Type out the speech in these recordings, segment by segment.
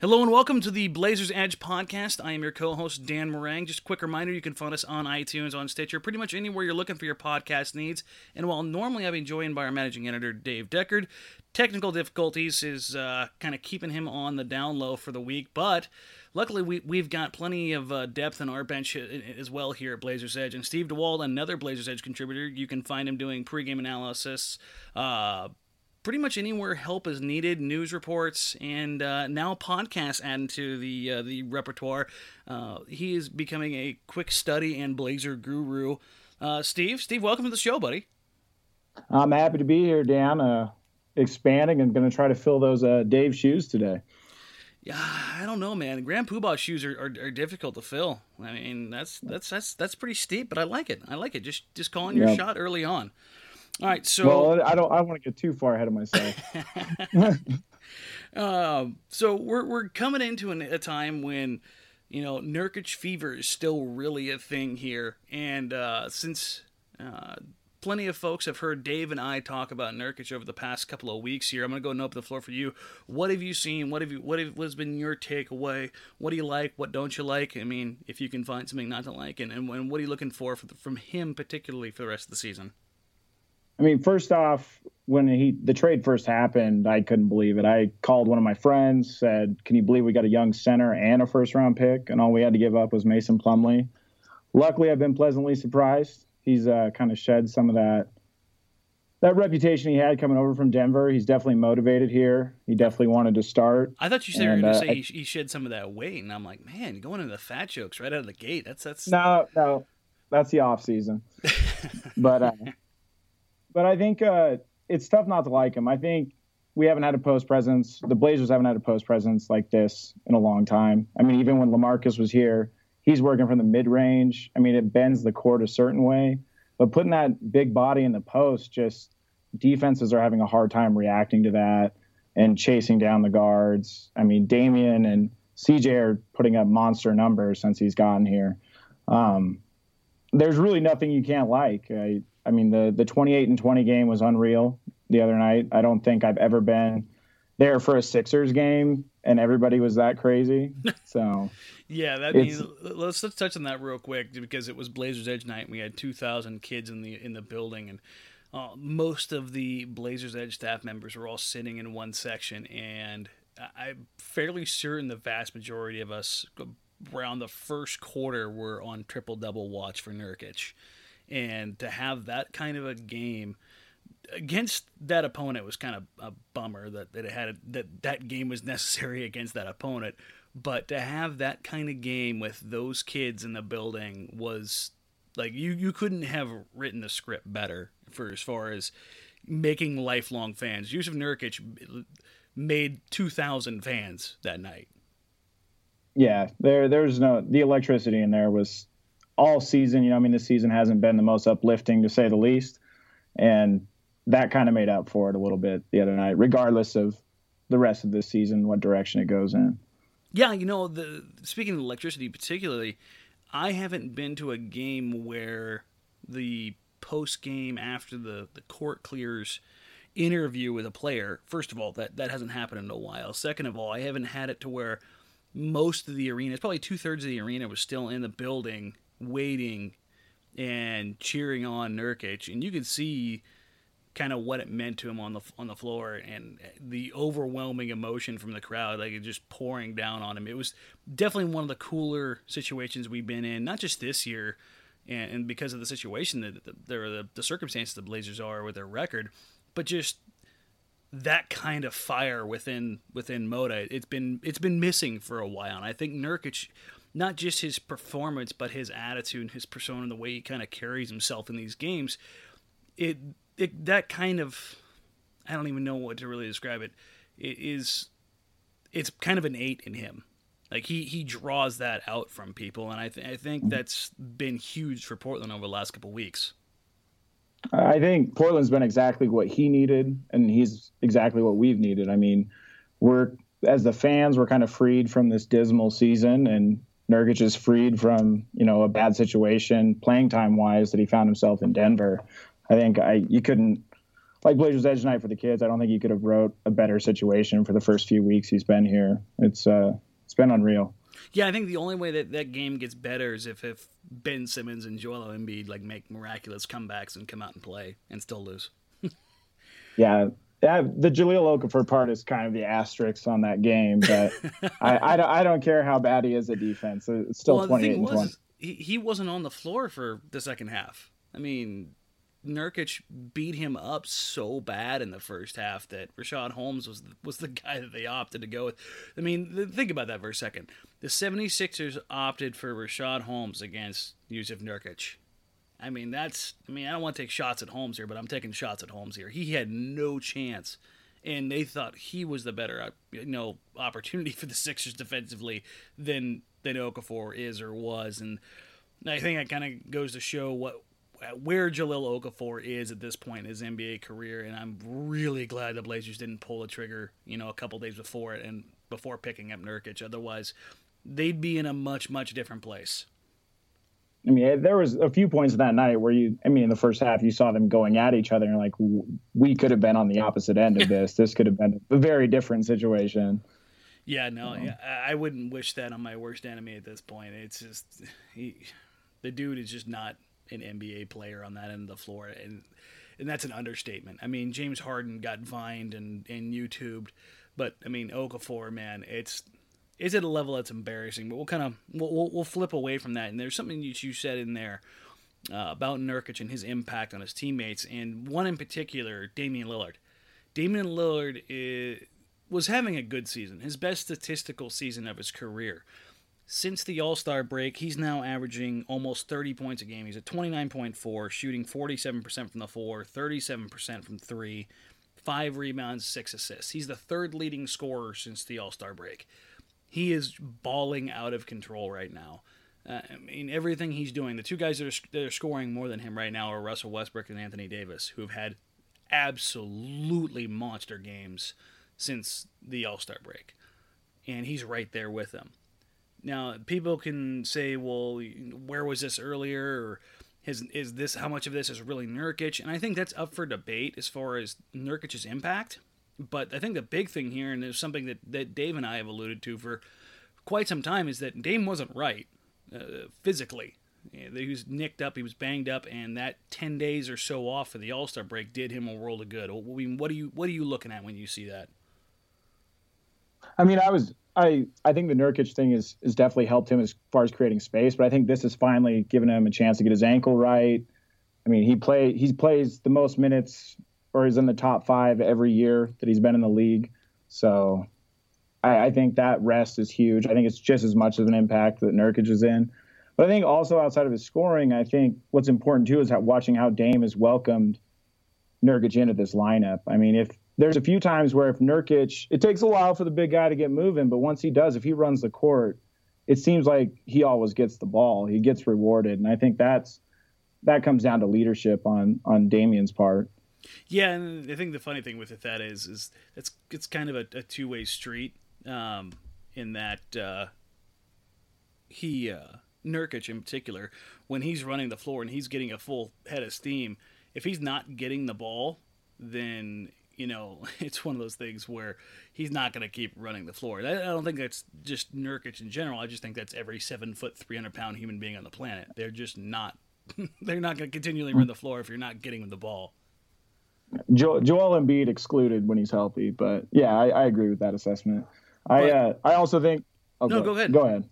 Hello and welcome to the Blazers Edge podcast. I am your co-host Dan Marang. Just a quick reminder, you can find us on iTunes, on Stitcher, pretty much anywhere you're looking for your podcast needs. And while normally I've been joined by our managing editor Dave Deckard, technical difficulties is uh, kind of keeping him on the down low for the week. But luckily, we, we've got plenty of uh, depth in our bench uh, as well here at Blazers Edge. And Steve DeWald, another Blazers Edge contributor, you can find him doing pregame analysis. Uh, pretty much anywhere help is needed, news reports, and uh, now podcasts added to the uh, the repertoire. Uh, he is becoming a quick study and Blazer guru. Uh, Steve, Steve, welcome to the show, buddy. I'm happy to be here, Dan. Uh, expanding and going to try to fill those uh, Dave shoes today. Yeah, I don't know, man. Grand Poobah shoes are, are, are, difficult to fill. I mean, that's that's that's that's pretty steep, but I like it. I like it. Just just calling your yep. shot early on. All right, so well, I don't. I want to get too far ahead of myself. um, so we're we're coming into an, a time when you know Nurkic fever is still really a thing here, and uh, since uh, plenty of folks have heard Dave and I talk about Nurkic over the past couple of weeks here. I'm going to go and open the floor for you. What have you seen? What have you? What have, has been your takeaway? What do you like? What don't you like? I mean, if you can find something not to like, and, and, and what are you looking for, for the, from him particularly for the rest of the season? I mean, first off, when he the trade first happened, I couldn't believe it. I called one of my friends, said, "Can you believe we got a young center and a first round pick, and all we had to give up was Mason Plumlee?" Luckily, I've been pleasantly surprised. He's uh, kind of shed some of that that reputation he had coming over from Denver. He's definitely motivated here. He definitely wanted to start. I thought you said and, you were going to uh, say he, shed some of that weight, and I'm like, man, going into the fat jokes right out of the gate. That's that's no, no, that's the off season. but uh, but I think uh, it's tough not to like him. I think we haven't had a post presence. The Blazers haven't had a post presence like this in a long time. I mean, even when Lamarcus was here, he's working from the mid range. I mean, it bends the court a certain way, but putting that big body in the post, just defenses are having a hard time reacting to that and chasing down the guards. I mean, Damian and CJ are putting up monster numbers since he's gotten here. Um, there's really nothing you can't like. I, I mean, the the 28 and 20 game was unreal the other night. I don't think I've ever been there for a Sixers game and everybody was that crazy. So yeah, that means let's let's touch on that real quick because it was Blazers Edge night. and We had 2,000 kids in the in the building, and uh, most of the Blazers Edge staff members were all sitting in one section, and I'm fairly certain the vast majority of us around the first quarter were on triple double watch for Nurkic and to have that kind of a game against that opponent was kind of a bummer that, that it had a, that that game was necessary against that opponent. But to have that kind of game with those kids in the building was like you you couldn't have written the script better for as far as making lifelong fans. Jusuf Nurkic made 2000 fans that night. Yeah there there's no the electricity in there was all season. You know, I mean, this season hasn't been the most uplifting to say the least, and that kind of made up for it a little bit the other night, regardless of the rest of this season, what direction it goes in. Yeah, you know, the speaking of electricity particularly, I haven't been to a game where the post game after the the court clears interview with a player. First of all, that that hasn't happened in a while. Second of all, I haven't had it to where most of the arena, it's probably two thirds of the arena, was still in the building waiting and cheering on Nurkic, and you could see kind of what it meant to him on the on the floor and the overwhelming emotion from the crowd, like it just pouring down on him. It was definitely one of the cooler situations we've been in, not just this year, and, and because of the situation that the, the, the circumstances the Blazers are with their record, but just that kind of fire within within Moda. It's been it's been missing for a while, and I think Nurkic not just his performance, but his attitude and his persona, and the way he kind of carries himself in these games. It, it that kind of I don't even know what to really describe it. It is it's kind of innate in him. Like he he draws that out from people, and I th- I think mm-hmm. that's been huge for Portland over the last couple weeks. I think Portland's been exactly what he needed, and he's exactly what we've needed. I mean, we're as the fans, we're kind of freed from this dismal season, and Nurkic is freed from you know a bad situation playing time wise that he found himself in Denver. I think I you couldn't like Blazers Edge night for the kids. I don't think you could have wrote a better situation for the first few weeks he's been here. It's uh it's been unreal. Yeah, I think the only way that that game gets better is if, if Ben Simmons and Joel Embiid like make miraculous comebacks and come out and play and still lose. yeah, yeah, the Jahlil Okafor part is kind of the asterisk on that game, but I, I, I, don't care how bad he is at defense. It's still well, 28 and 20. He, he wasn't on the floor for the second half. I mean, Nurkic beat him up so bad in the first half that Richaun Holmes was was the guy that they opted to go with. I mean, think about that for a second. The 76ers opted for Richaun Holmes against Jusuf Nurkic. I mean, that's. I mean, I don't want to take shots at Holmes here, but I'm taking shots at Holmes here. He had no chance, and they thought he was the better, you know, opportunity for the Sixers defensively than than Okafor is or was, and I think that kind of goes to show what where Jahlil Okafor is at this point in his NBA career, and I'm really glad the Blazers didn't pull the trigger, you know, a couple days before it and before picking up Nurkic. Otherwise, they'd be in a much much different place. I mean, there was a few points that night where you, I mean, in the first half, you saw them going at each other, and like, we could have been on the opposite end of this. this could have been a very different situation. Yeah, no, um, I wouldn't wish that on my worst enemy at this point. It's just, he, the dude is just not an NBA player on that end of the floor, and and that's an understatement. I mean, James Harden got vined and and YouTubed, but I mean, Okafor, man, it's is at a level that's embarrassing. But we'll kind of we'll, we'll, flip away from that. And there's something that you said in there uh, about Nurkic and his impact on his teammates, and one in particular, Damian Lillard. Damian Lillard is, was having a good season, his best statistical season of his career. Since the All Star break, he's now averaging almost 30 points a game. He's at 29.4, shooting 47% from the floor, 37% from three, five rebounds, six assists. He's the third leading scorer since the All Star break. He is balling out of control right now. Uh, I mean, everything he's doing. The two guys that are, that are scoring more than him right now are Russell Westbrook and Anthony Davis, who have had absolutely monster games since the All Star break. And he's right there with them. Now, people can say, well, where was this earlier? Or is, is this how much of this is really Nurkic? And I think that's up for debate as far as Nurkic's impact. But I think the big thing here, and there's something that, that Dave and I have alluded to for quite some time, is that Dame wasn't right uh, physically. He was nicked up, he was banged up, and that ten days or so off for the All Star break did him a world of good. I mean, what are you what are you looking at when you see that? I mean, I was I I think the Nurkic thing is is definitely helped him as far as creating space, but I think this has finally given him a chance to get his ankle right. I mean, he play he plays the most minutes or he's in the top five every year that he's been in the league. So I, I, think that rest is huge. I think it's just as much of an impact that Nurkic is in. But I think also outside of his scoring, I think what's important too is how, watching how Dame has welcomed Nurkic into this lineup. I mean, if there's a few times where if Nurkic, it takes a while for the big guy to get moving, but once he does, if he runs the court, it seems like he always gets the ball. He gets rewarded, and I think that's that comes down to leadership on on Damian's part. Yeah, and I think the funny thing with it that is is it's it's kind of a, a two way street um, in that uh, he uh, Nurkic in particular when he's running the floor and he's getting a full head of steam, if he's not getting the ball, then you know it's one of those things where he's not going to keep running the floor. I, I don't think that's just Nurkic in general. I just think that's every seven foot, three hundred pound human being on the planet. They're just not. they're not going to continually run the floor if you're not getting the ball. Jo- Joel Embiid excluded when he's healthy, but yeah, I, I agree with that assessment. I but, uh, I also think. Oh, no, go, go ahead. Go ahead.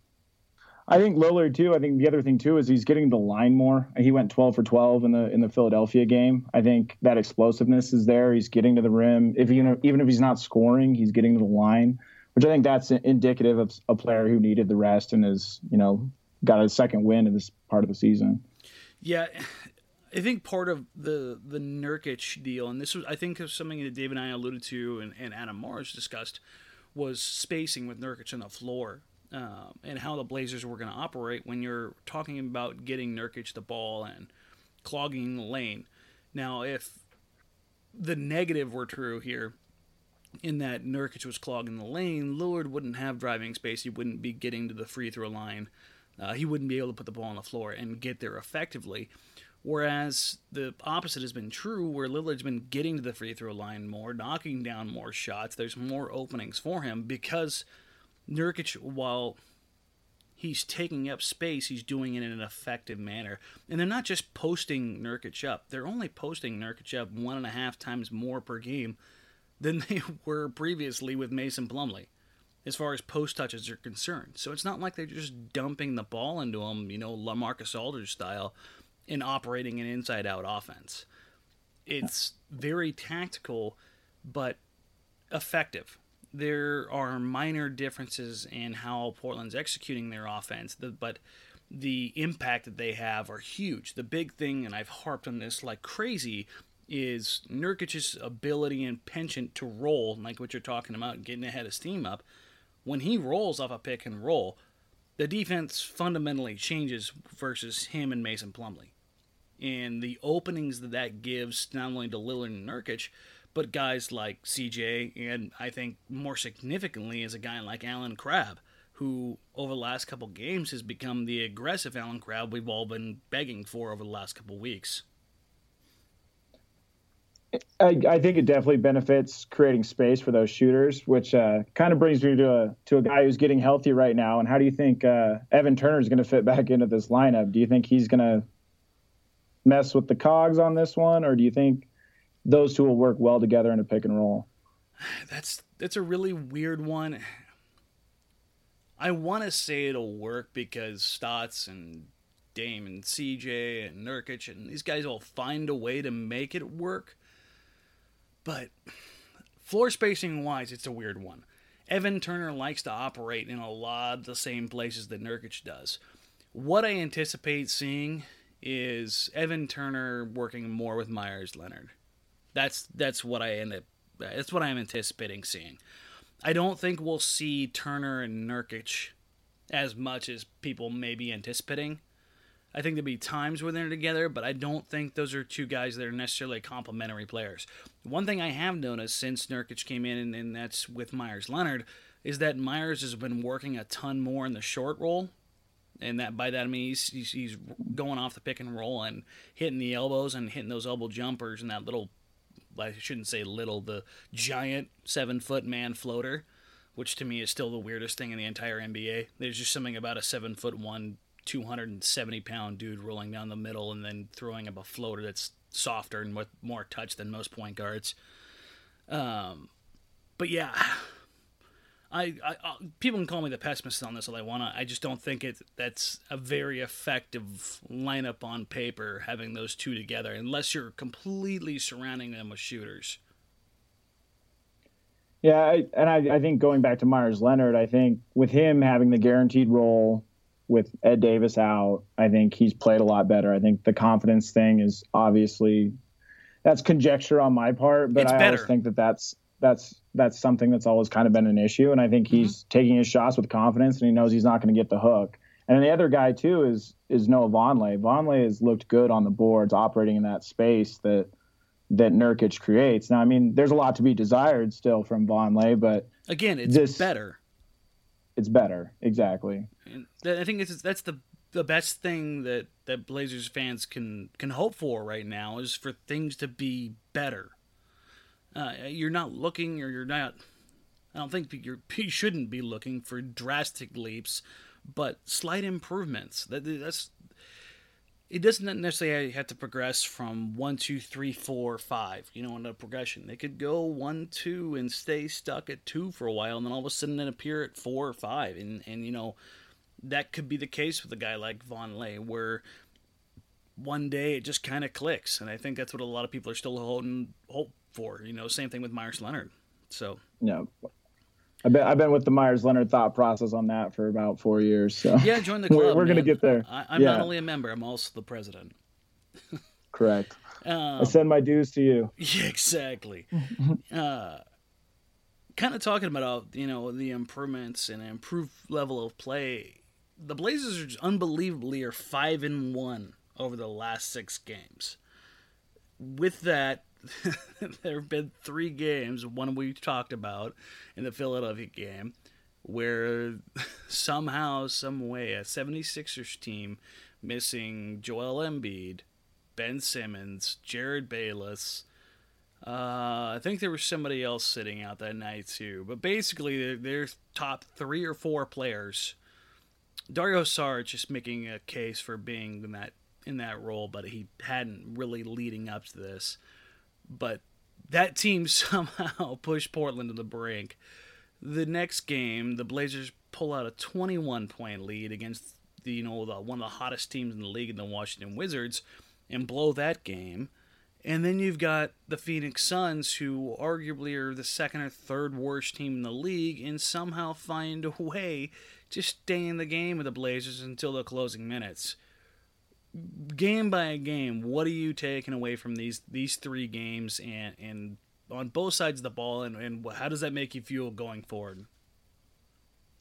I think Lillard too. I think the other thing too is he's getting the line more. He went 12 for 12 in the in the Philadelphia game. I think that explosiveness is there. He's getting to the rim. If you know, even if he's not scoring, he's getting to the line, which I think that's indicative of a player who needed the rest and is you know got a second win in this part of the season. Yeah, I think part of the the Nurkic deal, and this was I think something that Dave and I alluded to, and, and Adam Morris discussed, was spacing with Nurkic on the floor um, and how the Blazers were going to operate when you're talking about getting Nurkic the ball and clogging the lane. Now, if the negative were true here, in that Nurkic was clogging the lane, Lillard wouldn't have driving space. He wouldn't be getting to the free throw line. Uh, he wouldn't be able to put the ball on the floor and get there effectively. Whereas the opposite has been true, where Lillard's been getting to the free throw line more, knocking down more shots. There's more openings for him because Nurkic, while he's taking up space, he's doing it in an effective manner. And they're not just posting Nurkic up; they're only posting Nurkic up one and a half times more per game than they were previously with Mason Plumlee, as far as post touches are concerned. So it's not like they're just dumping the ball into him, you know, Lamarcus Aldridge style in operating an inside out offense. It's very tactical, but effective. There are minor differences in how Portland's executing their offense, but the impact that they have are huge. The big thing, and I've harped on this like crazy, is Nurkic's ability and penchant to roll, like what you're talking about, getting ahead of steam up. When he rolls off a pick and roll, the defense fundamentally changes versus him and Mason Plumlee and the openings that that gives not only to Lillard and Nurkic, but guys like CJ, and I think more significantly is a guy like Allen Crabbe, who over the last couple games has become the aggressive Allen Crabbe we've all been begging for over the last couple weeks. I, I, think it definitely benefits creating space for those shooters, which uh, kind of brings me to a to a guy who's getting healthy right now. And how do you think uh, Evan Turner is going to fit back into this lineup? Do you think he's going to mess with the cogs on this one, or do you think those two will work well together in a pick and roll? That's that's a really weird one. I want to say it'll work because Stotts and Dame and CJ and Nurkic and these guys will find a way to make it work. But floor spacing wise, it's a weird one. Evan Turner likes to operate in a lot of the same places that Nurkic does. What I anticipate seeing is Evan Turner working more with Meyers Leonard. That's that's what I end up. That's what I'm anticipating seeing. I don't think we'll see Turner and Nurkic as much as people may be anticipating. I think there'll be times where they're together, but I don't think those are two guys that are necessarily complementary players. One thing I have noticed since Nurkic came in, and, and that's with Meyers Leonard, is that Meyers has been working a ton more in the short roll and that by that I mean he's, he's, he's going off the pick and roll and hitting the elbows and hitting those elbow jumpers and that little I shouldn't say little the giant seven foot man floater, which to me is still the weirdest thing in the entire NBA. There's just something about a seven foot one, two hundred and seventy pound dude rolling down the middle and then throwing up a floater that's softer and with more touch than most point guards. Um, but yeah, I, I, I, people can call me the pessimist on this all they want. To. I just don't think it that's a very effective lineup on paper having those two together, unless you're completely surrounding them with shooters. Yeah, I, and I, I think going back to Meyers Leonard, I think with him having the guaranteed role with Ed Davis out, I think he's played a lot better. I think the confidence thing is obviously that's conjecture on my part, but it's I better. always think that that's that's that's something that's always kind of been an issue. And I think he's mm-hmm. taking his shots with confidence, and he knows he's not going to get the hook. And the other guy too is is Noah Vonleh. Vonleh has looked good on the boards, operating in that space that that Nurkic creates. Now, I mean, there's a lot to be desired still from Vonleh, but again, it's this, better. It's better, exactly. And I think it's, that's the the best thing that that Blazers fans can can hope for right now is for things to be better. Uh, you're not looking, or you're not. I don't think you're, you shouldn't be looking for drastic leaps, but slight improvements. That that's. It doesn't necessarily have to progress from one, two, three, four, five. You know, in a progression, they could go one, two, and stay stuck at two for a while, and then all of a sudden then appear at four or five, and and you know, that could be the case with a guy like Vonleh, where one day it just kind of clicks, and I think that's what a lot of people are still holding hope for. You know, same thing with Meyers Leonard. So yeah, I've been I've been with the Meyers Leonard thought process on that for about four years. So yeah, join the club. we're, we're gonna get there. I, am yeah. not only a member; I'm also the president. Correct. Um, I send my dues to you. Yeah, exactly. uh, kind of talking about you know the improvements and improved level of play. The Blazers are unbelievably are five and one over the last six games. With that, there have been three games, one we talked about in the Philadelphia game, where somehow, some way, a 76ers team missing Joel Embiid, Ben Simmons, Jerryd Bayless. Uh, I think there was somebody else sitting out that night too. But basically, their top three or four players. Dario Saric just making a case for being in that in that role, but he hadn't really leading up to this. But that team somehow pushed Portland to the brink. The next game, the Blazers pull out a 21 point lead against the you know the, one of the hottest teams in the league the Washington Wizards and blow that game. And then you've got the Phoenix Suns, who arguably are the second or third worst team in the league, and somehow find a way to stay in the game with the Blazers until the closing minutes. Game by game, what are you taking away from these these three games, and and on both sides of the ball, and, and how does that make you feel going forward?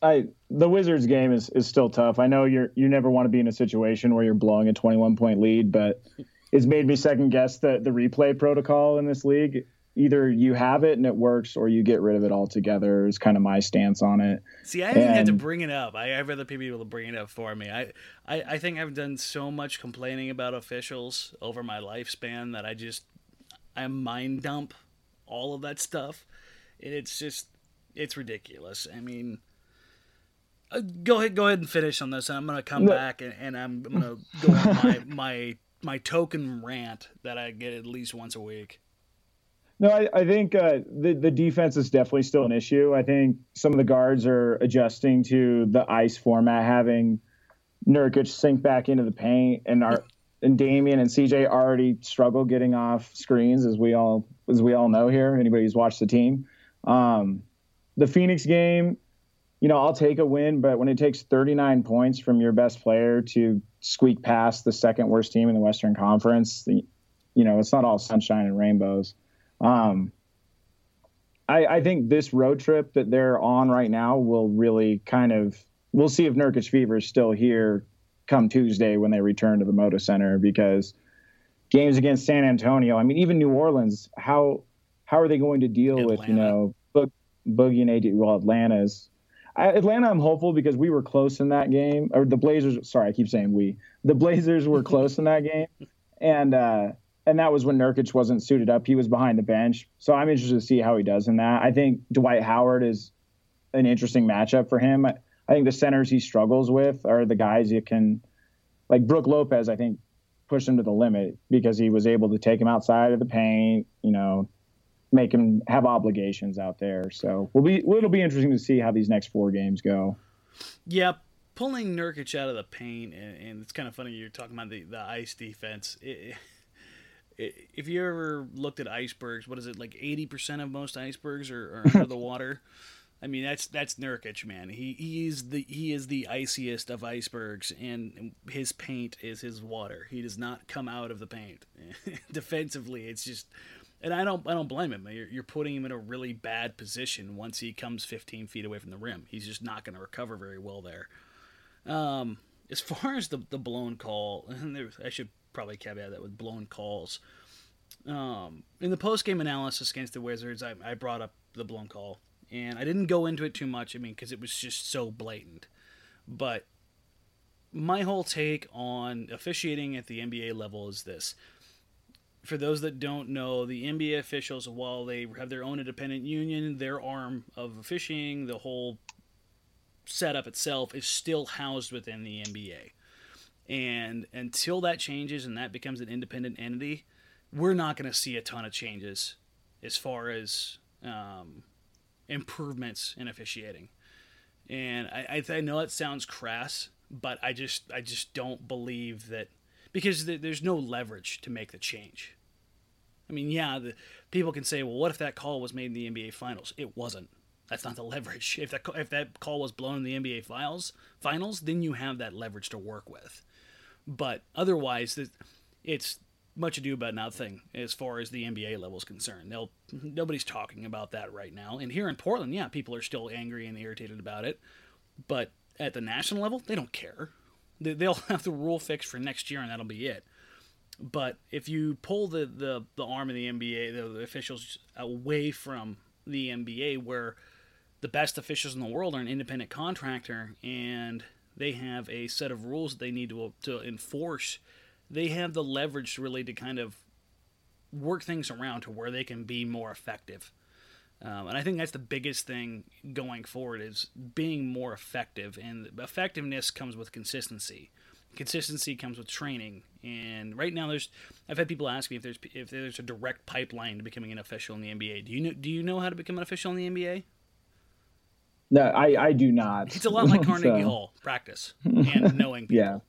I the Wizards game is, is still tough. I know you're you never want to be in a situation where you're blowing a 21 point lead, but it's made me second guess the the replay protocol in this league. Either you have it and it works, or you get rid of it altogether. Is kind of my stance on it. See, I didn't have to bring it up. I, I'd rather people to bring it up for me. I, I I think I've done so much complaining about officials over my lifespan that I just I mind dump all of that stuff. And it's just it's ridiculous. I mean uh, go ahead, go ahead and finish on this. I'm gonna come no. back and, and, I'm gonna go on my, my my token rant that I get at least once a week. No, I, I think uh, the the defense is definitely still an issue. I think some of the guards are adjusting to the ice format, having Nurkic sink back into the paint, and our and Damian and CJ already struggle getting off screens, as we all as we all know here. Anybody who's watched the team, um, the Phoenix game, you know, I'll take a win, but when it takes 39 points from your best player to squeak past the second worst team in the Western Conference, the, you know, it's not all sunshine and rainbows. Um, I, I, think this road trip that they're on right now will really kind of, we'll see if Nurkic Fever is still here come Tuesday when they return to the Moda Center because games against San Antonio, I mean, even New Orleans, how how are they going to deal Atlanta. with, you know, Bo- Boogie and AD? Well, Atlanta's Atlanta, I'm hopeful because we were close in that game. Or the Blazers. Sorry, I keep saying we. The Blazers were close in that game, and uh, and that was when Nurkic wasn't suited up. He was behind the bench. So I'm interested to see how he does in that. I think Dwight Howard is an interesting matchup for him. I, I think the centers he struggles with are the guys you can, like Brook Lopez. I think pushed him to the limit because he was able to take him outside of the paint. You know, make him have obligations out there. So we'll be it'll be interesting to see how these next four games go. Yep pulling Nurkic out of the paint, and, and it's kind of funny you're talking about the, the ice defense. It, if you ever looked at icebergs, what is it like? Eighty percent of most icebergs are, are under the water. I mean, that's that's Nurkic, man. He he is the he is the iciest of icebergs, and his paint is his water. He does not come out of the paint. Defensively, it's just and I don't I don't blame him. You're, you're, putting him in a really bad position once he comes 15 feet away from the rim. He's just not going to recover very well there. Um, as far as the the blown call, and there, I should probably caveat that with blown calls. Um, in the post game analysis against the Wizards, I, I brought up the blown call, and I didn't go into it too much. I mean, because it was just so blatant. But my whole take on officiating at the NBA level is this for those that don't know, the NBA officials, while they have their own independent union, their arm of officiating, the whole setup itself is still housed within the NBA. And until that changes and that becomes an independent entity, we're not going to see a ton of changes as far as um, improvements in officiating. And I, I, I know it sounds crass, but I just I just don't believe that because there's no leverage to make the change. I mean, yeah, the, people can say, well, what if that call was made in the NBA Finals? It wasn't. That's not the leverage. If that if that call was blown in the NBA Finals, finals, then you have that leverage to work with. But otherwise, it's much ado about nothing as far as the NBA level is concerned. They'll nobody's talking about that right now. And here in Portland, yeah, people are still angry and irritated about it, but at the national level, they don't care. They'll have the rule fixed for next year, and that'll be it. But if you pull the, the, the arm of the NBA, the, the officials away from the NBA, where the best officials in the world are an independent contractor and they have a set of rules that they need to, to enforce, they have the leverage really to kind of work things around to where they can be more effective. Um, and I think that's the biggest thing going forward is being more effective. And effectiveness comes with consistency. Consistency comes with training. And right now, there's I've had people ask me if there's if there's a direct pipeline to becoming an official in the NBA. Do you know Do you know how to become an official in the NBA? No, I, I do not. It's a lot like Carnegie so. Hall practice and knowing people. yeah.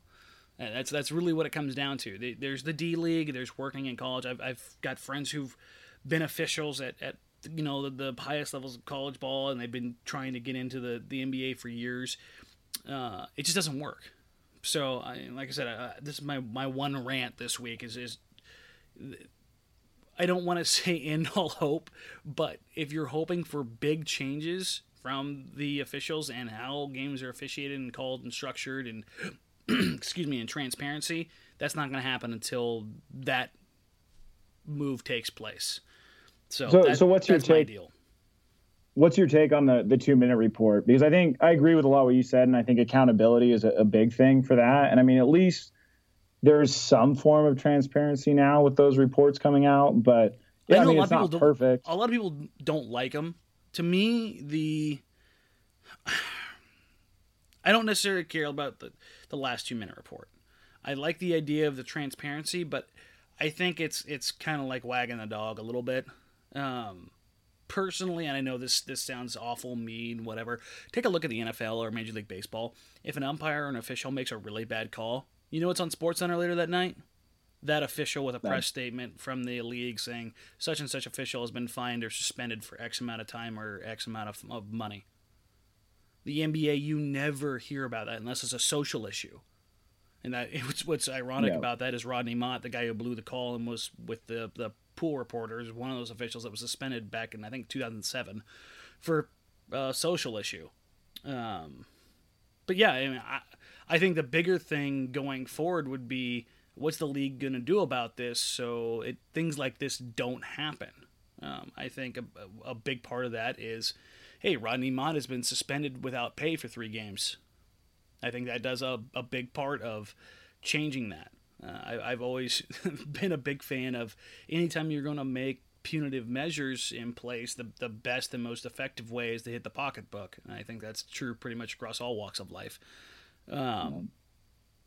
And that's that's really what it comes down to. There's the D League. There's working in college. I've, I've got friends who've been officials at, at you know the, the highest levels of college ball, and they've been trying to get into the, the NBA for years. Uh, it just doesn't work. So, I, like I said, I, this is my, my one rant this week is is I don't want to say end all hope, but if you're hoping for big changes from the officials and how games are officiated and called and structured and excuse me and transparency, that's not going to happen until that move takes place. So, so, that, so what's your take? What's your take on the the two minute report? Because I think I agree with a lot of what you said, and I think accountability is a, a big thing for that. And I mean, at least there's some form of transparency now with those reports coming out, but yeah, I, I mean, it's not perfect. A lot of people don't like them. To me, the I don't necessarily care about the the last two minute report. I like the idea of the transparency, but I think it's it's kind of like wagging the dog a little bit. Um, personally, and I know this this sounds awful, mean, whatever. Take a look at the NFL or Major League Baseball. If an umpire or an official makes a really bad call, you know what's on SportsCenter later that night? That official with a press statement from the league saying such and such official has been fined or suspended for X amount of time or X amount of, of money. The NBA, you never hear about that unless it's a social issue. And that what's, what's ironic yeah. about that is Rodney Mott, the guy who blew the call and was with the the pool reporters, one of those officials that was suspended back in I think 2007 for a social issue. Um, but yeah, I, mean, I, I think the bigger thing going forward would be what's the league going to do about this so it, things like this don't happen. Um, I think a, a, big part of that is, hey, Rodney Mott has been suspended without pay for three games. I think that does a, a big part of changing that. Uh, I, have always been a big fan of anytime you're going to make punitive measures in place, the, the best and most effective way is to hit the pocketbook. And I think that's true pretty much across all walks of life. Um,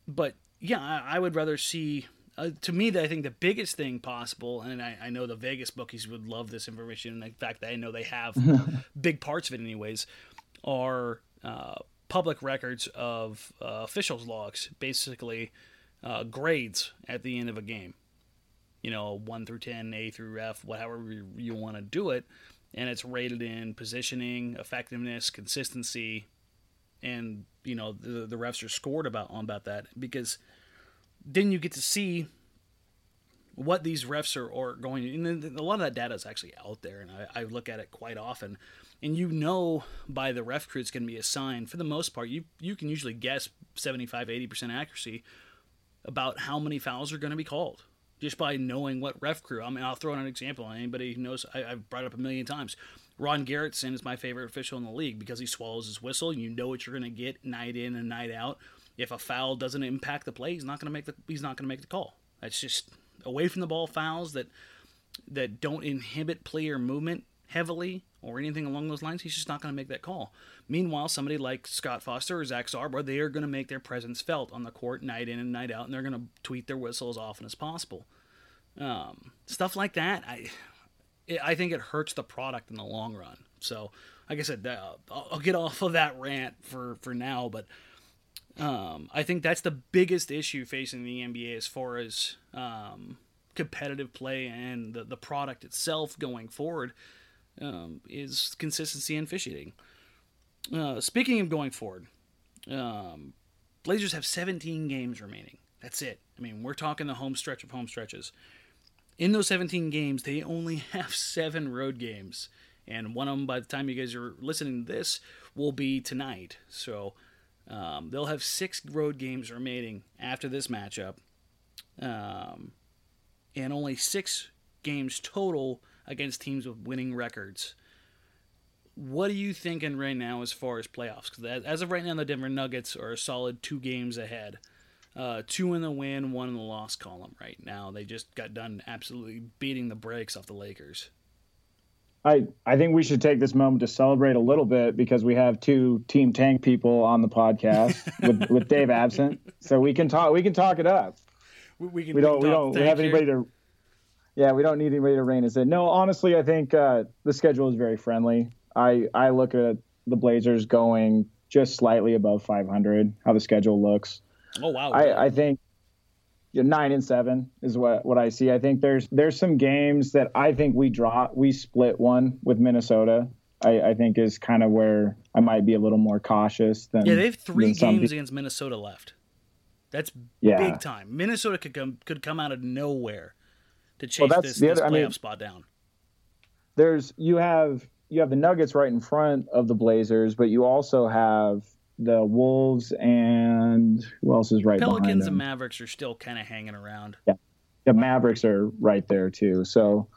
but yeah, I, I, would rather see. Uh, to me, I think the biggest thing possible, and I, I, know the Vegas bookies would love this information. And in fact, I know they have big parts of it, anyways, are uh, public records of uh, officials' logs, basically uh, grades at the end of a game. You know, 1 through 10, A through F, whatever you want to do it. And it's rated in positioning, effectiveness, consistency, and, you know, the, the refs are scored about, on about that because then you get to see what these refs are, are going and a lot of that data is actually out there and I, I, look at it quite often and you know by the ref crew it's going to be assigned for the most part you you can usually guess 75 80% accuracy about how many fouls are going to be called just by knowing what ref crew. I mean, I'll throw in an example. Anybody who knows, I, have brought up a million times. Ron Garretson is my favorite official in the league because he swallows his whistle. And you know what you're going to get night in and night out. If a foul doesn't impact the play, he's not going to make the he's not going to make the call. That's just away from the ball fouls that that don't inhibit player movement heavily or anything along those lines, he's just not going to make that call. Meanwhile, somebody like Scott Foster or Zach Zarba, they are going to make their presence felt on the court night in and night out, and they're going to tweet their whistle as often as possible. Um, stuff like that, I, I think it hurts the product in the long run. So, like I said, I'll, I'll get off of that rant for for now, but um, I think that's the biggest issue facing the NBA as far as um, competitive play and the, the product itself going forward um, is consistency in officiating. Uh, speaking of going forward, um, Blazers have 17 games remaining. That's it. I mean, we're talking the home stretch of home stretches. In those 17 games, they only have seven road games. And one of them, by the time you guys are listening to this, will be tonight. So um, they'll have six road games remaining after this matchup. Um, and only six games total against teams with winning records. What are you thinking right now as far as playoffs? Because as of right now, the Denver Nuggets are a solid two games ahead. Uh, two in the win, one in the loss column right now. They just got done absolutely beating the brakes off the Lakers. I, I think we should take this moment to celebrate a little bit because we have two team tank people on the podcast with, with Dave absent, so we can talk we can talk it up. We, we, can, we don't we don't have anybody to yeah, we don't need anybody to rein us in. No, honestly, I think uh, the schedule is very friendly. I I look at the Blazers going just slightly above 500. How the schedule looks. Oh wow! I, I think nine and seven is what what I see. I think there's there's some games that I think we draw we split one with Minnesota. I, I think is kind of where I might be a little more cautious than yeah. They have three games against Minnesota left. That's yeah. big time. Minnesota could come could come out of nowhere to chase well, this, this playoff I mean, spot down. There's you have you have the Nuggets right in front of the Blazers, but you also have the Wolves and who else is right Pelicans and Mavericks are still kind of hanging around. Yeah, the Mavericks are right there too. So,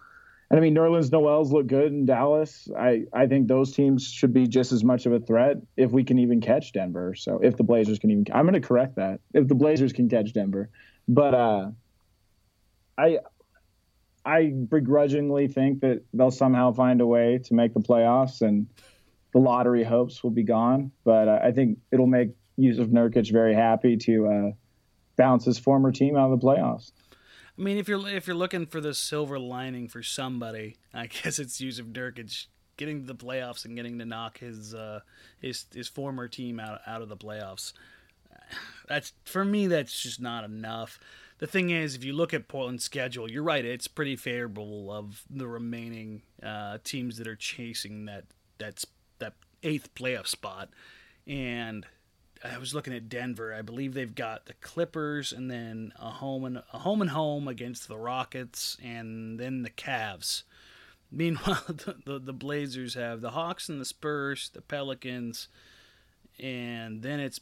and I mean, Nerlens Noel's look good in Dallas. I I think those teams should be just as much of a threat if we can even catch Denver. So if the Blazers can even, I'm going to correct that. If the Blazers can catch Denver, but uh, I I begrudgingly think that they'll somehow find a way to make the playoffs, and the lottery hopes will be gone. But uh, I think it'll make Jusuf Nurkic very happy to uh, bounce his former team out of the playoffs. I mean, if you're if you're looking for the silver lining for somebody, I guess it's Jusuf Nurkic getting to the playoffs and getting to knock his uh, his his former team out out of the playoffs. That's for me. That's just not enough the thing is, if you look at Portland's schedule, you're right. It's pretty favorable of the remaining uh, teams that are chasing that that's that eighth playoff spot. And I was looking at Denver. I believe they've got the Clippers and then a home and a home and home against the Rockets and then the Cavs. Meanwhile, the, the, the Blazers have the Hawks and the Spurs, the Pelicans, and then it's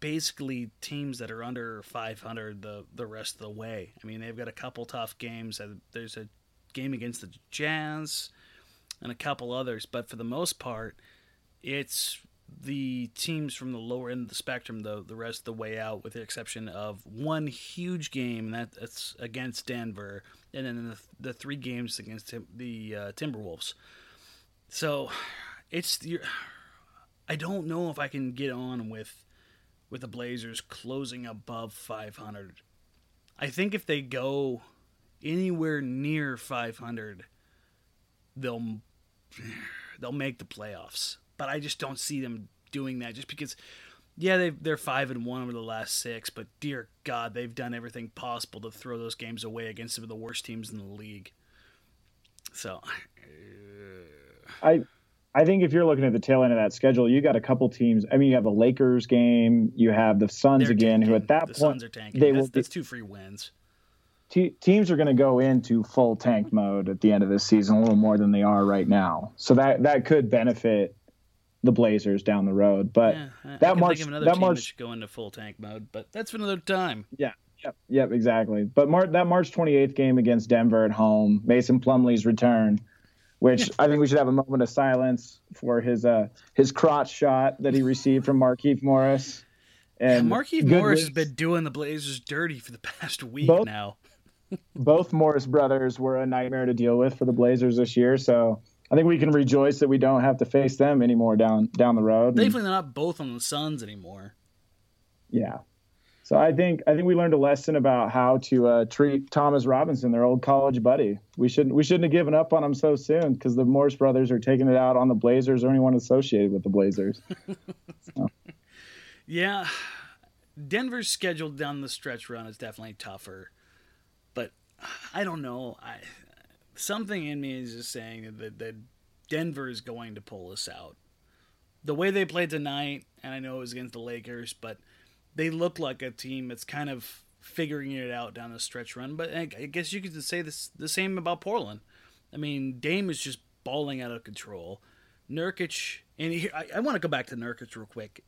basically teams that are under 500 the the rest of the way. I mean, they've got a couple tough games. Uh, there's a game against the Jazz and a couple others, but for the most part, it's the teams from the lower end of the spectrum the the rest of the way out with the exception of one huge game that, that's against Denver and then the, the three games against the uh, Timberwolves. So, it's the, I don't know if I can get on with with the Blazers closing above 500. I think if they go anywhere near 500, they'll they'll make the playoffs. But I just don't see them doing that just because yeah, they they're 5 and 1 over the last 6, but dear god, they've done everything possible to throw those games away against some of the worst teams in the league. So I I think if you're looking at the tail end of that schedule, you got a couple teams. I mean, you have a Lakers game, you have the Suns again, tanking. who at that the point Suns are tanking. they that's, will. That's two free wins. teams are going to go into full tank mode at the end of this season, a little more than they are right now. So that that could benefit the Blazers down the road. But Yeah, I- I that can March, think of another that March, go into full tank mode, but that's for another time. yeah, yep, yep, exactly. But Mar- that March 28th game against Denver at home, Mason Plumlee's return which I think we should have a moment of silence for his uh, his crotch shot that he received from Markieff Morris. And Markieff Morris has been doing the Blazers dirty for the past week Both- now. Both Morris brothers were a nightmare to deal with for the Blazers this year, so I think we can rejoice that we don't have to face them anymore down down the road. Thankfully, they're not both on the Suns anymore. yeah. So I think I think we learned a lesson about how to uh, treat Thomas Robinson, their old college buddy. We shouldn't we shouldn't have given up on him so soon because the Morris brothers are taking it out on the Blazers or anyone associated with the Blazers. Yeah, Denver's schedule down the stretch run is definitely tougher, but I don't know. I something in me is just saying that, that Denver is going to pull us out. The way they played tonight, and I know it was against the Lakers, but they look like a team that's kind of figuring it out down the stretch run. But I guess you could say this the same about Portland. I mean, Dame is just balling out of control. Nurkic, and he, I, I want to go back to Nurkic real quick.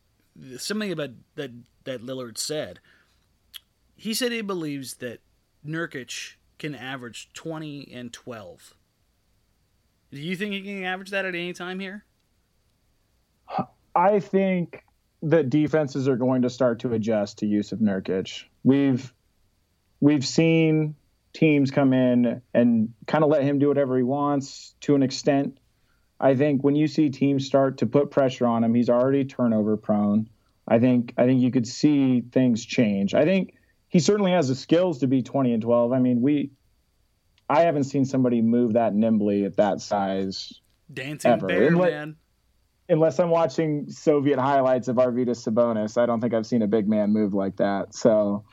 Something about that that Lillard said. He said he believes that Nurkic can average twenty and twelve. Do you think he can average that at any time here? I think that defenses are going to start to adjust to use of Nurkic. We've we've seen teams come in and kind of let him do whatever he wants to an extent. I think when you see teams start to put pressure on him, he's already turnover prone. I think I think you could see things change. I think he certainly has the skills to be 20 and 12. I mean, we I haven't seen somebody move that nimbly at that size. Dancing ever. bear, unless, man. Unless I'm watching Soviet highlights of Arvydas Sabonis, I don't think I've seen a big man move like that. So,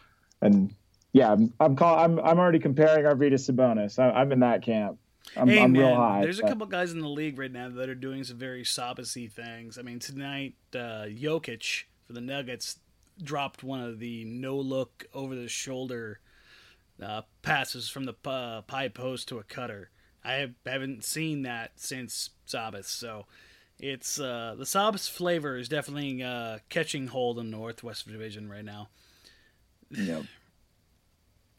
and yeah, I'm I'm, call, I'm, I'm already comparing Arvydas Sabonis. I, am in that camp. I'm, hey, I'm man, real high. There's but... a couple guys in the league right now that are doing some very Sabasy things. I mean, tonight, uh, Jokic for the Nuggets dropped one of the no look over the shoulder uh, passes from the uh, high post to a cutter. I have, haven't seen that since Sabas, so it's uh, the Sabas flavor is definitely uh, catching hold in the Northwest Division right now. Yep.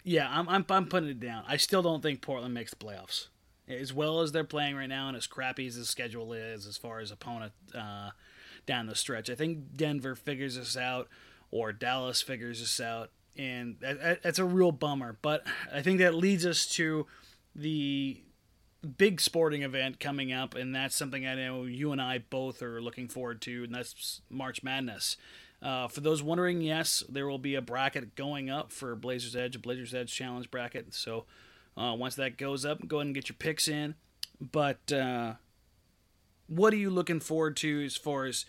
Yeah, I'm, I'm I'm putting it down. I still don't think Portland makes the playoffs as well as they're playing right now, and as crappy as the schedule is as far as opponent uh, down the stretch. I think Denver figures this out, or Dallas figures this out, and that, that's a real bummer. But I think that leads us to the big sporting event coming up, and that's something I know you and I both are looking forward to, and that's March Madness. Uh, for those wondering, yes, there will be a bracket going up for Blazers Edge, a Blazers Edge Challenge bracket. So uh, once that goes up, go ahead and get your picks in. But uh, what are you looking forward to as far as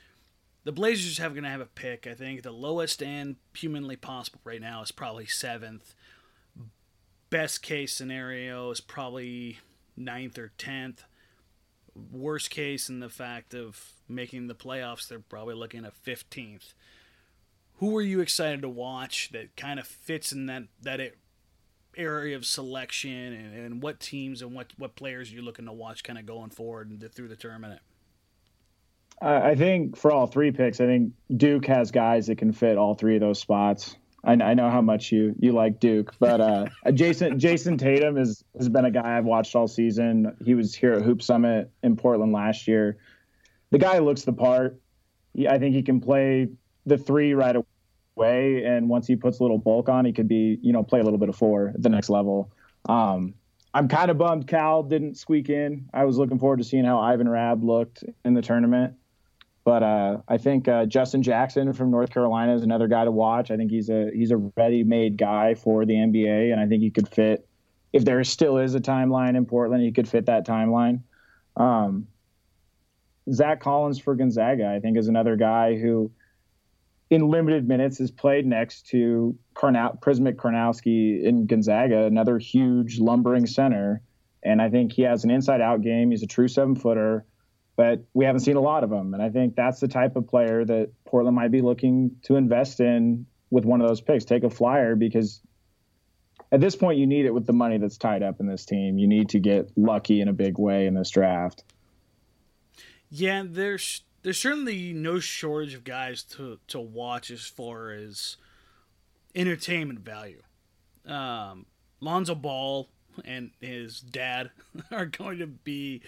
the Blazers have going to have a pick. I think the lowest and humanly possible right now is probably seventh. Best case scenario is probably ninth or tenth. Worst case in the fact of making the playoffs, they're probably looking at fifteenth. Who are you excited to watch that kind of fits in that that it, area of selection, and, and what teams and what what players are you looking to watch kind of going forward and through the tournament? I think for all three picks, I think Duke has guys that can fit all three of those spots. I, I know how much you you like Duke, but uh, Jayson Jayson Tatum has has been a guy I've watched all season. He was here at Hoop Summit in Portland last year. The guy looks the part. I think he can play the three right away, and once he puts a little bulk on, he could be you know play a little bit of four at the next level. Um, I'm kind of bummed Cal didn't squeak in. I was looking forward to seeing how Ivan Rabb looked in the tournament. But uh, I think uh, Justin Jackson from North Carolina is another guy to watch. I think he's a he's a ready-made guy for the NBA, and I think he could fit. If there still is a timeline in Portland, he could fit that timeline. Um, Zach Collins for Gonzaga, I think, is another guy who, in limited minutes, has played next to Karnow- Przemek Karnowski in Gonzaga, another huge lumbering center. And I think he has an inside-out game. He's a true seven-footer but we haven't seen a lot of them. And I think that's the type of player that Portland might be looking to invest in with one of those picks. Take a flyer because at this point you need it with the money that's tied up in this team. You need to get lucky in a big way in this draft. Yeah, there's there's certainly no shortage of guys to to watch as far as entertainment value. Um, Lonzo Ball and his dad are going to be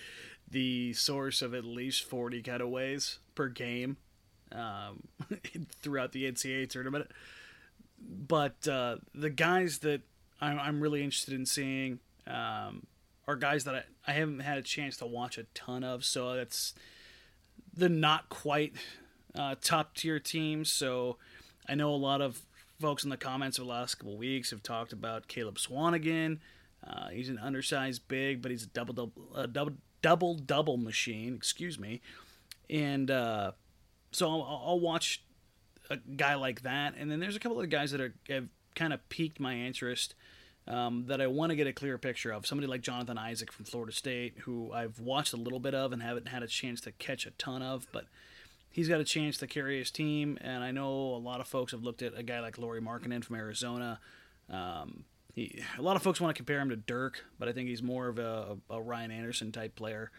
the source of at least 40 cutaways per game um, throughout the NCAA tournament. But uh, the guys that I'm, I'm, really interested in seeing um, are guys that I, I haven't had a chance to watch a ton of. So that's the not quite uh, top tier teams. So I know a lot of folks in the comments over the last couple weeks have talked about Caleb Swanigan. Uh, he's an undersized big, but he's a double double uh, double double double machine. Excuse me, and uh, so I'll, I'll, watch a guy like that, and then there's a couple of guys that are, have kind of piqued my interest. Um, that I want to get a clear picture of. Somebody like Jonathan Isaac from Florida State, who I've watched a little bit of and haven't had a chance to catch a ton of, but he's got a chance to carry his team. And I know a lot of folks have looked at a guy like Lauri Markkanen from Arizona. Um, he, a lot of folks want to compare him to Dirk, but I think he's more of a, a Ryan Anderson type player.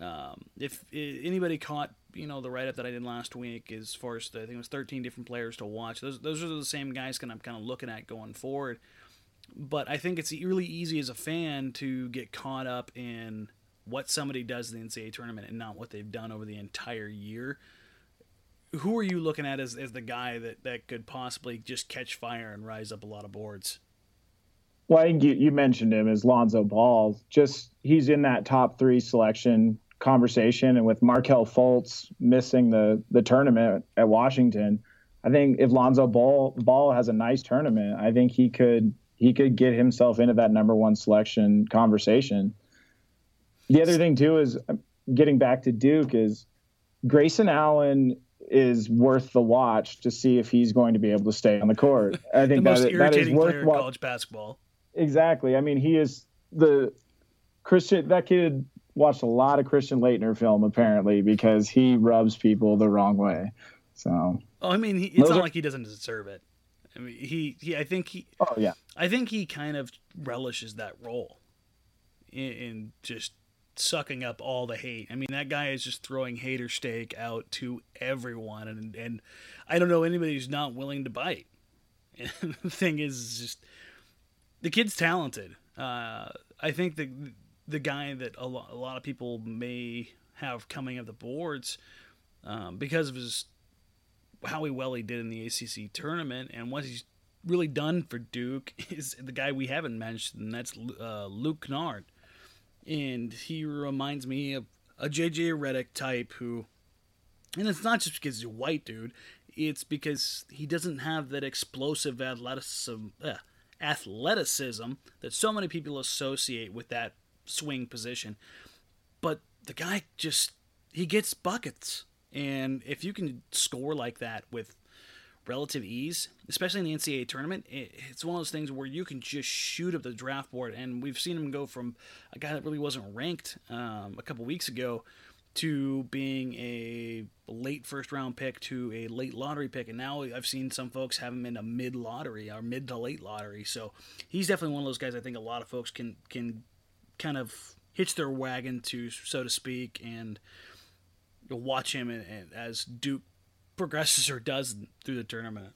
Um, if, if, anybody caught, you know, the write up that I did last week, as far as the, I think it was 13 different players to watch. Those those are the same guys kind of kind of looking at going forward. But I think it's really easy as a fan to get caught up in what somebody does in the NCAA tournament and not what they've done over the entire year. Who are you looking at as, as the guy that, that could possibly just catch fire and rise up a lot of boards? Well, I think you, you mentioned him as Lonzo Ball. Just he's in that top three selection conversation, and with Markelle Fultz missing the the tournament at Washington, I think if Lonzo Ball Ball has a nice tournament, I think he could he could get himself into that number one selection conversation. The other thing too is uh, getting back to Duke is Grayson Allen is worth the watch to see if he's going to be able to stay on the court. I think that, that is worth college basketball. Exactly. I mean, he is the Christian. That kid watched a lot of Christian Laettner film apparently because he rubs people the wrong way. So. Oh, I mean, he, it's not are, like he doesn't deserve it. I mean, he, he. I think he. Oh yeah. I think he kind of relishes that role, in, in just sucking up all the hate. I mean, that guy is just throwing hater steak out to everyone, and and I don't know anybody who's not willing to bite. And the thing is, just the kid's talented. Uh, I think the the guy that a lot, a lot of people may have coming up the boards um, because of his how well he did in the ACC tournament and what he's really done for Duke is the guy we haven't mentioned, and that's uh, Luke Kennard. And he reminds me of a JJ Redick type who, and it's not just because he's a white dude, it's because he doesn't have that explosive athleticism, uh, athleticism that so many people associate with that swing position. But the guy just, he gets buckets. And if you can score like that with relative ease, especially in the NCAA tournament. it's one of those things where you can just shoot up the draft board, and we've seen him go from a guy that really wasn't ranked um, a couple weeks ago to being a late first round pick to a late lottery pick, and now I've seen some folks have him in a mid lottery or mid to late lottery. So he's definitely one of those guys. I think a lot of folks can can kind of hitch their wagon to, so to speak, and watch him and as Duke progresses or does through the tournament.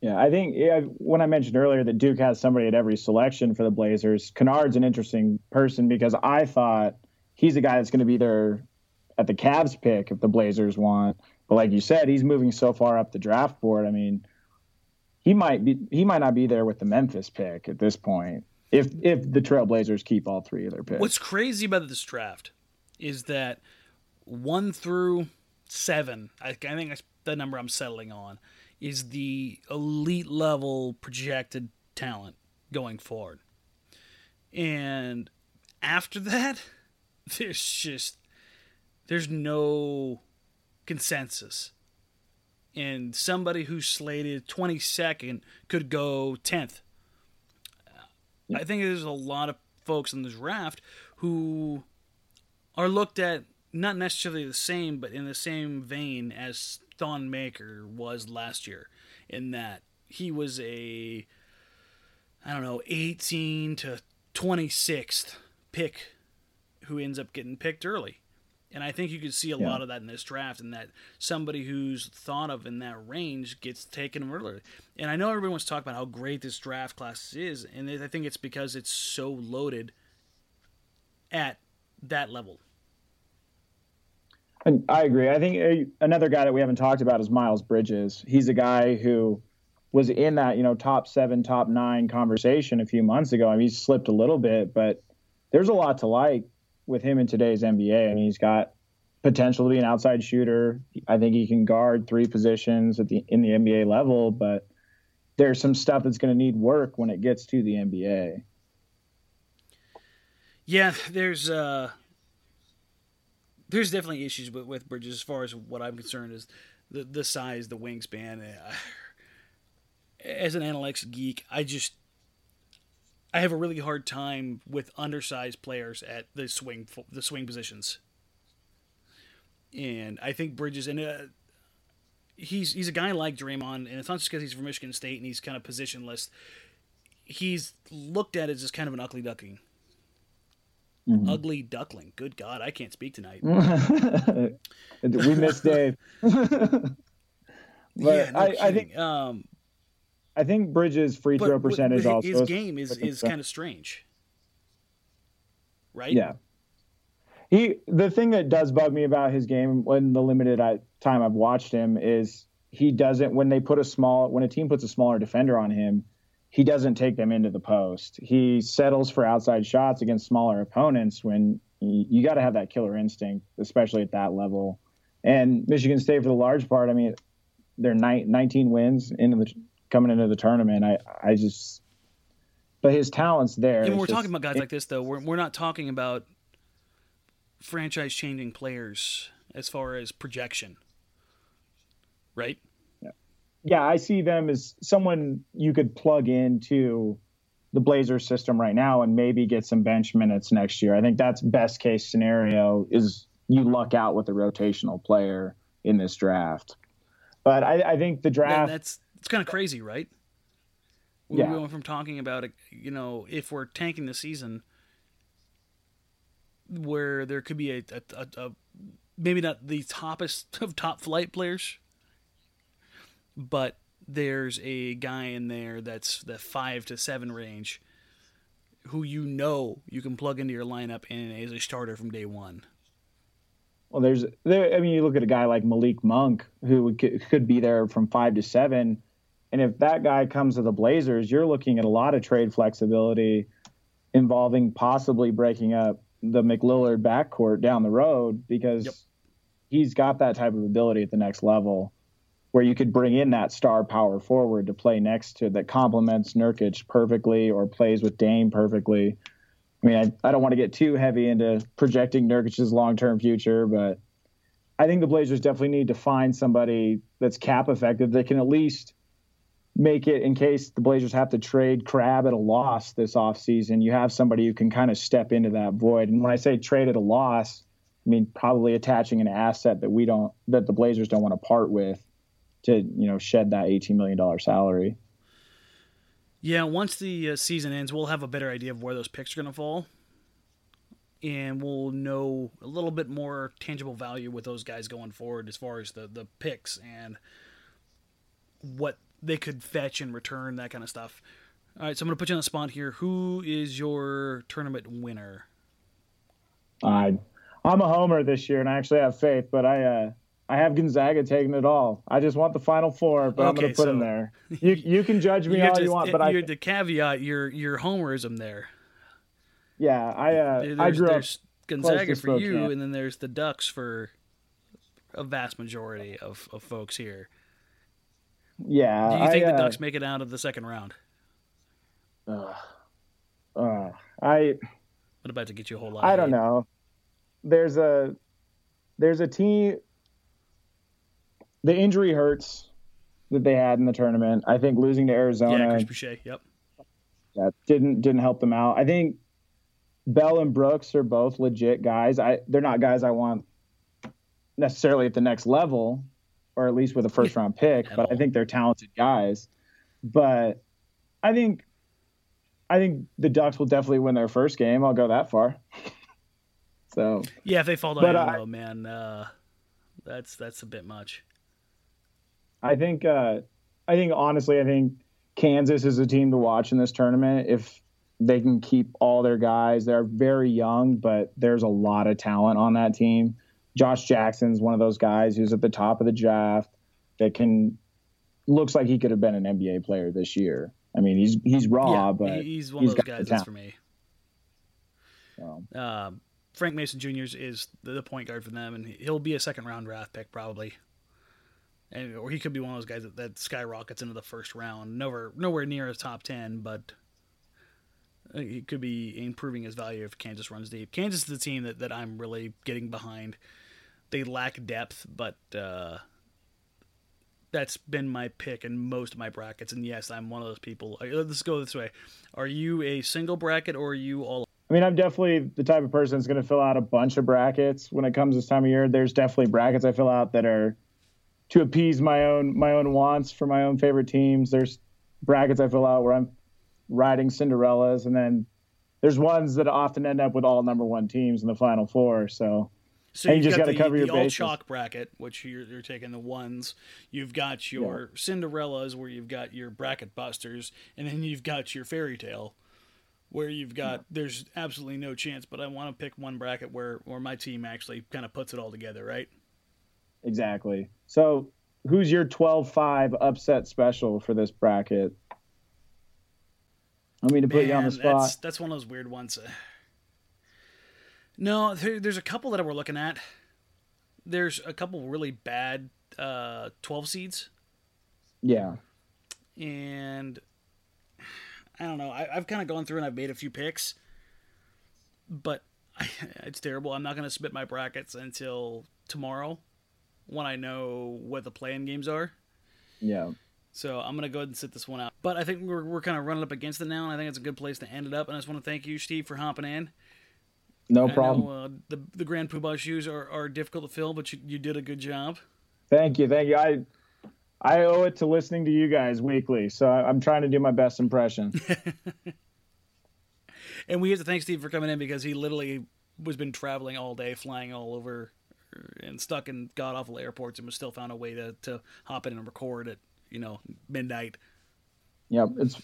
Yeah, I think yeah, when I mentioned earlier that Duke has somebody at every selection for the Blazers, Kennard's an interesting person because I thought he's a guy that's going to be there at the Cavs pick if the Blazers want. But like you said, he's moving so far up the draft board. I mean, he might be he might not be there with the Memphis pick at this point if if the Trailblazers keep all three of their picks. What's crazy about this draft is that one through seven, I, I think that's the number I'm settling on, is the elite level projected talent going forward. And after that, there's just there's no consensus. And somebody who's slated 22nd could go 10th. Yeah. I think there's a lot of folks in this raft who are looked at not necessarily the same, but in the same vein as Thon Maker was last year, in that he was a, I don't know, 18 to 26th pick who ends up getting picked early. And I think you could see a yeah. lot of that in this draft, and that somebody who's thought of in that range gets taken early. And I know everyone's talking about how great this draft class is, and I think it's because it's so loaded at that level. And I agree. I think uh, another guy that we haven't talked about is Miles Bridges. He's a guy who was in that you know top seven, top nine conversation a few months ago. I mean, he's slipped a little bit, but there's a lot to like with him in today's NBA. I mean, he's got potential to be an outside shooter. I think he can guard three positions at the in the NBA level, but there's some stuff that's going to need work when it gets to the NBA. Yeah, there's uh there's definitely issues with, with Bridges as far as what I'm concerned is the the size, the wingspan. As an analytics geek, I just I have a really hard time with undersized players at the swing the swing positions, and I think Bridges and uh, he's he's a guy like Draymond, and it's not just because he's from Michigan State and he's kind of positionless. he's looked at as just kind of an ugly duckling. Mm-hmm. Ugly duckling. Good God, I can't speak tonight. we miss Dave. but yeah, no I, I, think um, I think Bridges' free throw percentage his, also his game is is kind of strange, right? Yeah. He the thing that does bug me about his game when the limited uh, time I've watched him is he doesn't when they put a small when a team puts a smaller defender on him, he doesn't take them into the post. He settles for outside shots against smaller opponents when you, you got to have that killer instinct, especially at that level. And Michigan State, for the large part, I mean, they're 19 wins into the coming into the tournament. I I just, but his talent's there. And we're just, talking about guys it, like this, though. We're we're not talking about franchise changing players as far as projection, right? Yeah. yeah, I see them as someone you could plug into the Blazers system right now and maybe get some bench minutes next year. I think that's best case scenario is you luck out with a rotational player in this draft. But I, I think the draft yeah, that's it's kind of crazy, right? We're yeah. going from talking about you know if we're tanking the season where there could be a, a, a, a maybe not the toppest of top flight players, but there's a guy in there that's the five to seven range who you know you can plug into your lineup and as a starter from day one. Well, there's there. I mean, you look at a guy like Malik Monk who could be there from five to seven, and if that guy comes to the Blazers, you're looking at a lot of trade flexibility involving possibly breaking up the McLillard backcourt down the road because yep. he's got that type of ability at the next level where you could bring in that star power forward to play next to that complements Nurkic perfectly or plays with Dame perfectly. I mean, I, I don't want to get too heavy into projecting Nurkic's long term future, but I think the Blazers definitely need to find somebody that's cap effective that can at least make it in case the Blazers have to trade Crabbe at a loss this offseason. You have somebody who can kind of step into that void. And when I say trade at a loss, I mean probably attaching an asset that we don't that the Blazers don't want to part with to, you know, shed that 18 million dollar salary. Yeah, once the uh, season ends, we'll have a better idea of where those picks are going to fall. And we'll know a little bit more tangible value with those guys going forward as far as the, the picks and what they could fetch and return, that kind of stuff. All right, so I'm going to put you on the spot here. Who is your tournament winner? I, I'm a homer this year, and I actually have faith, but I uh, I have Gonzaga taking it all. I just want the Final Four, but okay, I'm going to put so them there. You you can judge me all you want, but I the caveat your your homerism there. Yeah, I uh, there's, I grew there's up Gonzaga for you, and then there's the Ducks for a vast majority of, of folks here. Yeah. Do you think I, the uh, Ducks make it out of the second round? Uh, uh, I. What about to get you a whole lot? I don't know. There's a there's a team. The injury hurts that they had in the tournament. I think losing to Arizona. Yeah, Chris Boucher. Yep. Yeah, didn't didn't help them out. I think Bell and Brooks are both legit guys. I they're not guys I want necessarily at the next level, or at least with a first round pick. but I think they're talented guys. But I think I think the Ducks will definitely win their first game. I'll go that far. so yeah, if they fall down low, man, uh, that's that's a bit much. I think uh, I think honestly, I think Kansas is a team to watch in this tournament if they can keep all their guys. They're very young, but there's a lot of talent on that team. Josh Jackson's one of those guys who's at the top of the draft that can looks like he could have been an NBA player this year. I mean, he's he's raw, yeah, but he's one he's of those guys. That's for me. So. Um, Frank Mason Jr. is the point guard for them, and he'll be a second round draft pick probably, and or he could be one of those guys that, that skyrockets into the first round. Nowhere nowhere near a top ten, but he could be improving his value if Kansas runs deep. Kansas is the team that, that I'm really getting behind they lack depth, but uh, that's been my pick in most of my brackets. And yes, I'm one of those people. Uh, let's go this way: Are you a single bracket or are you all? I mean, I'm definitely the type of person that's going to fill out a bunch of brackets when it comes this time of year. There's definitely brackets I fill out that are to appease my own my own wants for my own favorite teams. There's brackets I fill out where I'm riding Cinderellas, and then there's ones that often end up with all number one teams in the final four. So So And you just got the, cover the your all bases. chalk bracket, which you're, you're taking the ones. You've got your Cinderellas, where you've got your bracket busters, and then you've got your fairy tale, where you've got there's absolutely no chance. But I want to pick one bracket where where my team actually kind of puts it all together, right? exactly. So who's your 12-5 upset special for this bracket? I mean to put you on the spot. That's, that's one of those weird ones. No, there, there's a couple that we're looking at. There's a couple really bad uh, 12 seeds, Yeah. and I don't know. I, I've kind of gone through and I've made a few picks, but I, it's terrible. I'm not going to submit my brackets until tomorrow when I know what the playing games are. Yeah. So I'm gonna go ahead and sit this one out. But I think we're, we're kind of running up against it now, and I think it's a good place to end it up. And I just want to thank you, Steve, for hopping in. No problem. know, uh, the the Grand Poobah shoes are, are difficult to fill, but you, you did a good job. Thank you. Thank you. I I owe it to listening to you guys weekly. So I- I'm trying to do my best impression. And we have to thank Steve for coming in because he literally was been traveling all day, flying all over, and stuck in god awful airports, and was still found a way to, to hop in and record at you know midnight. yep. It's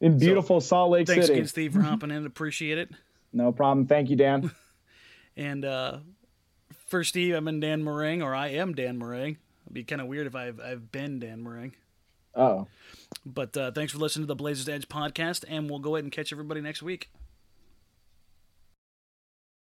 in beautiful Salt Lake Thanks City. again, Steve, for hopping in. Appreciate it. No problem. Thank you, Dan. And uh, for Steve, I'm in Dan Marang, or I am Dan Marang. It'd be kind of weird if I've I've been Dan Marang. Oh. But uh, thanks for listening to the Blazers Edge podcast, and we'll go ahead and catch everybody next week.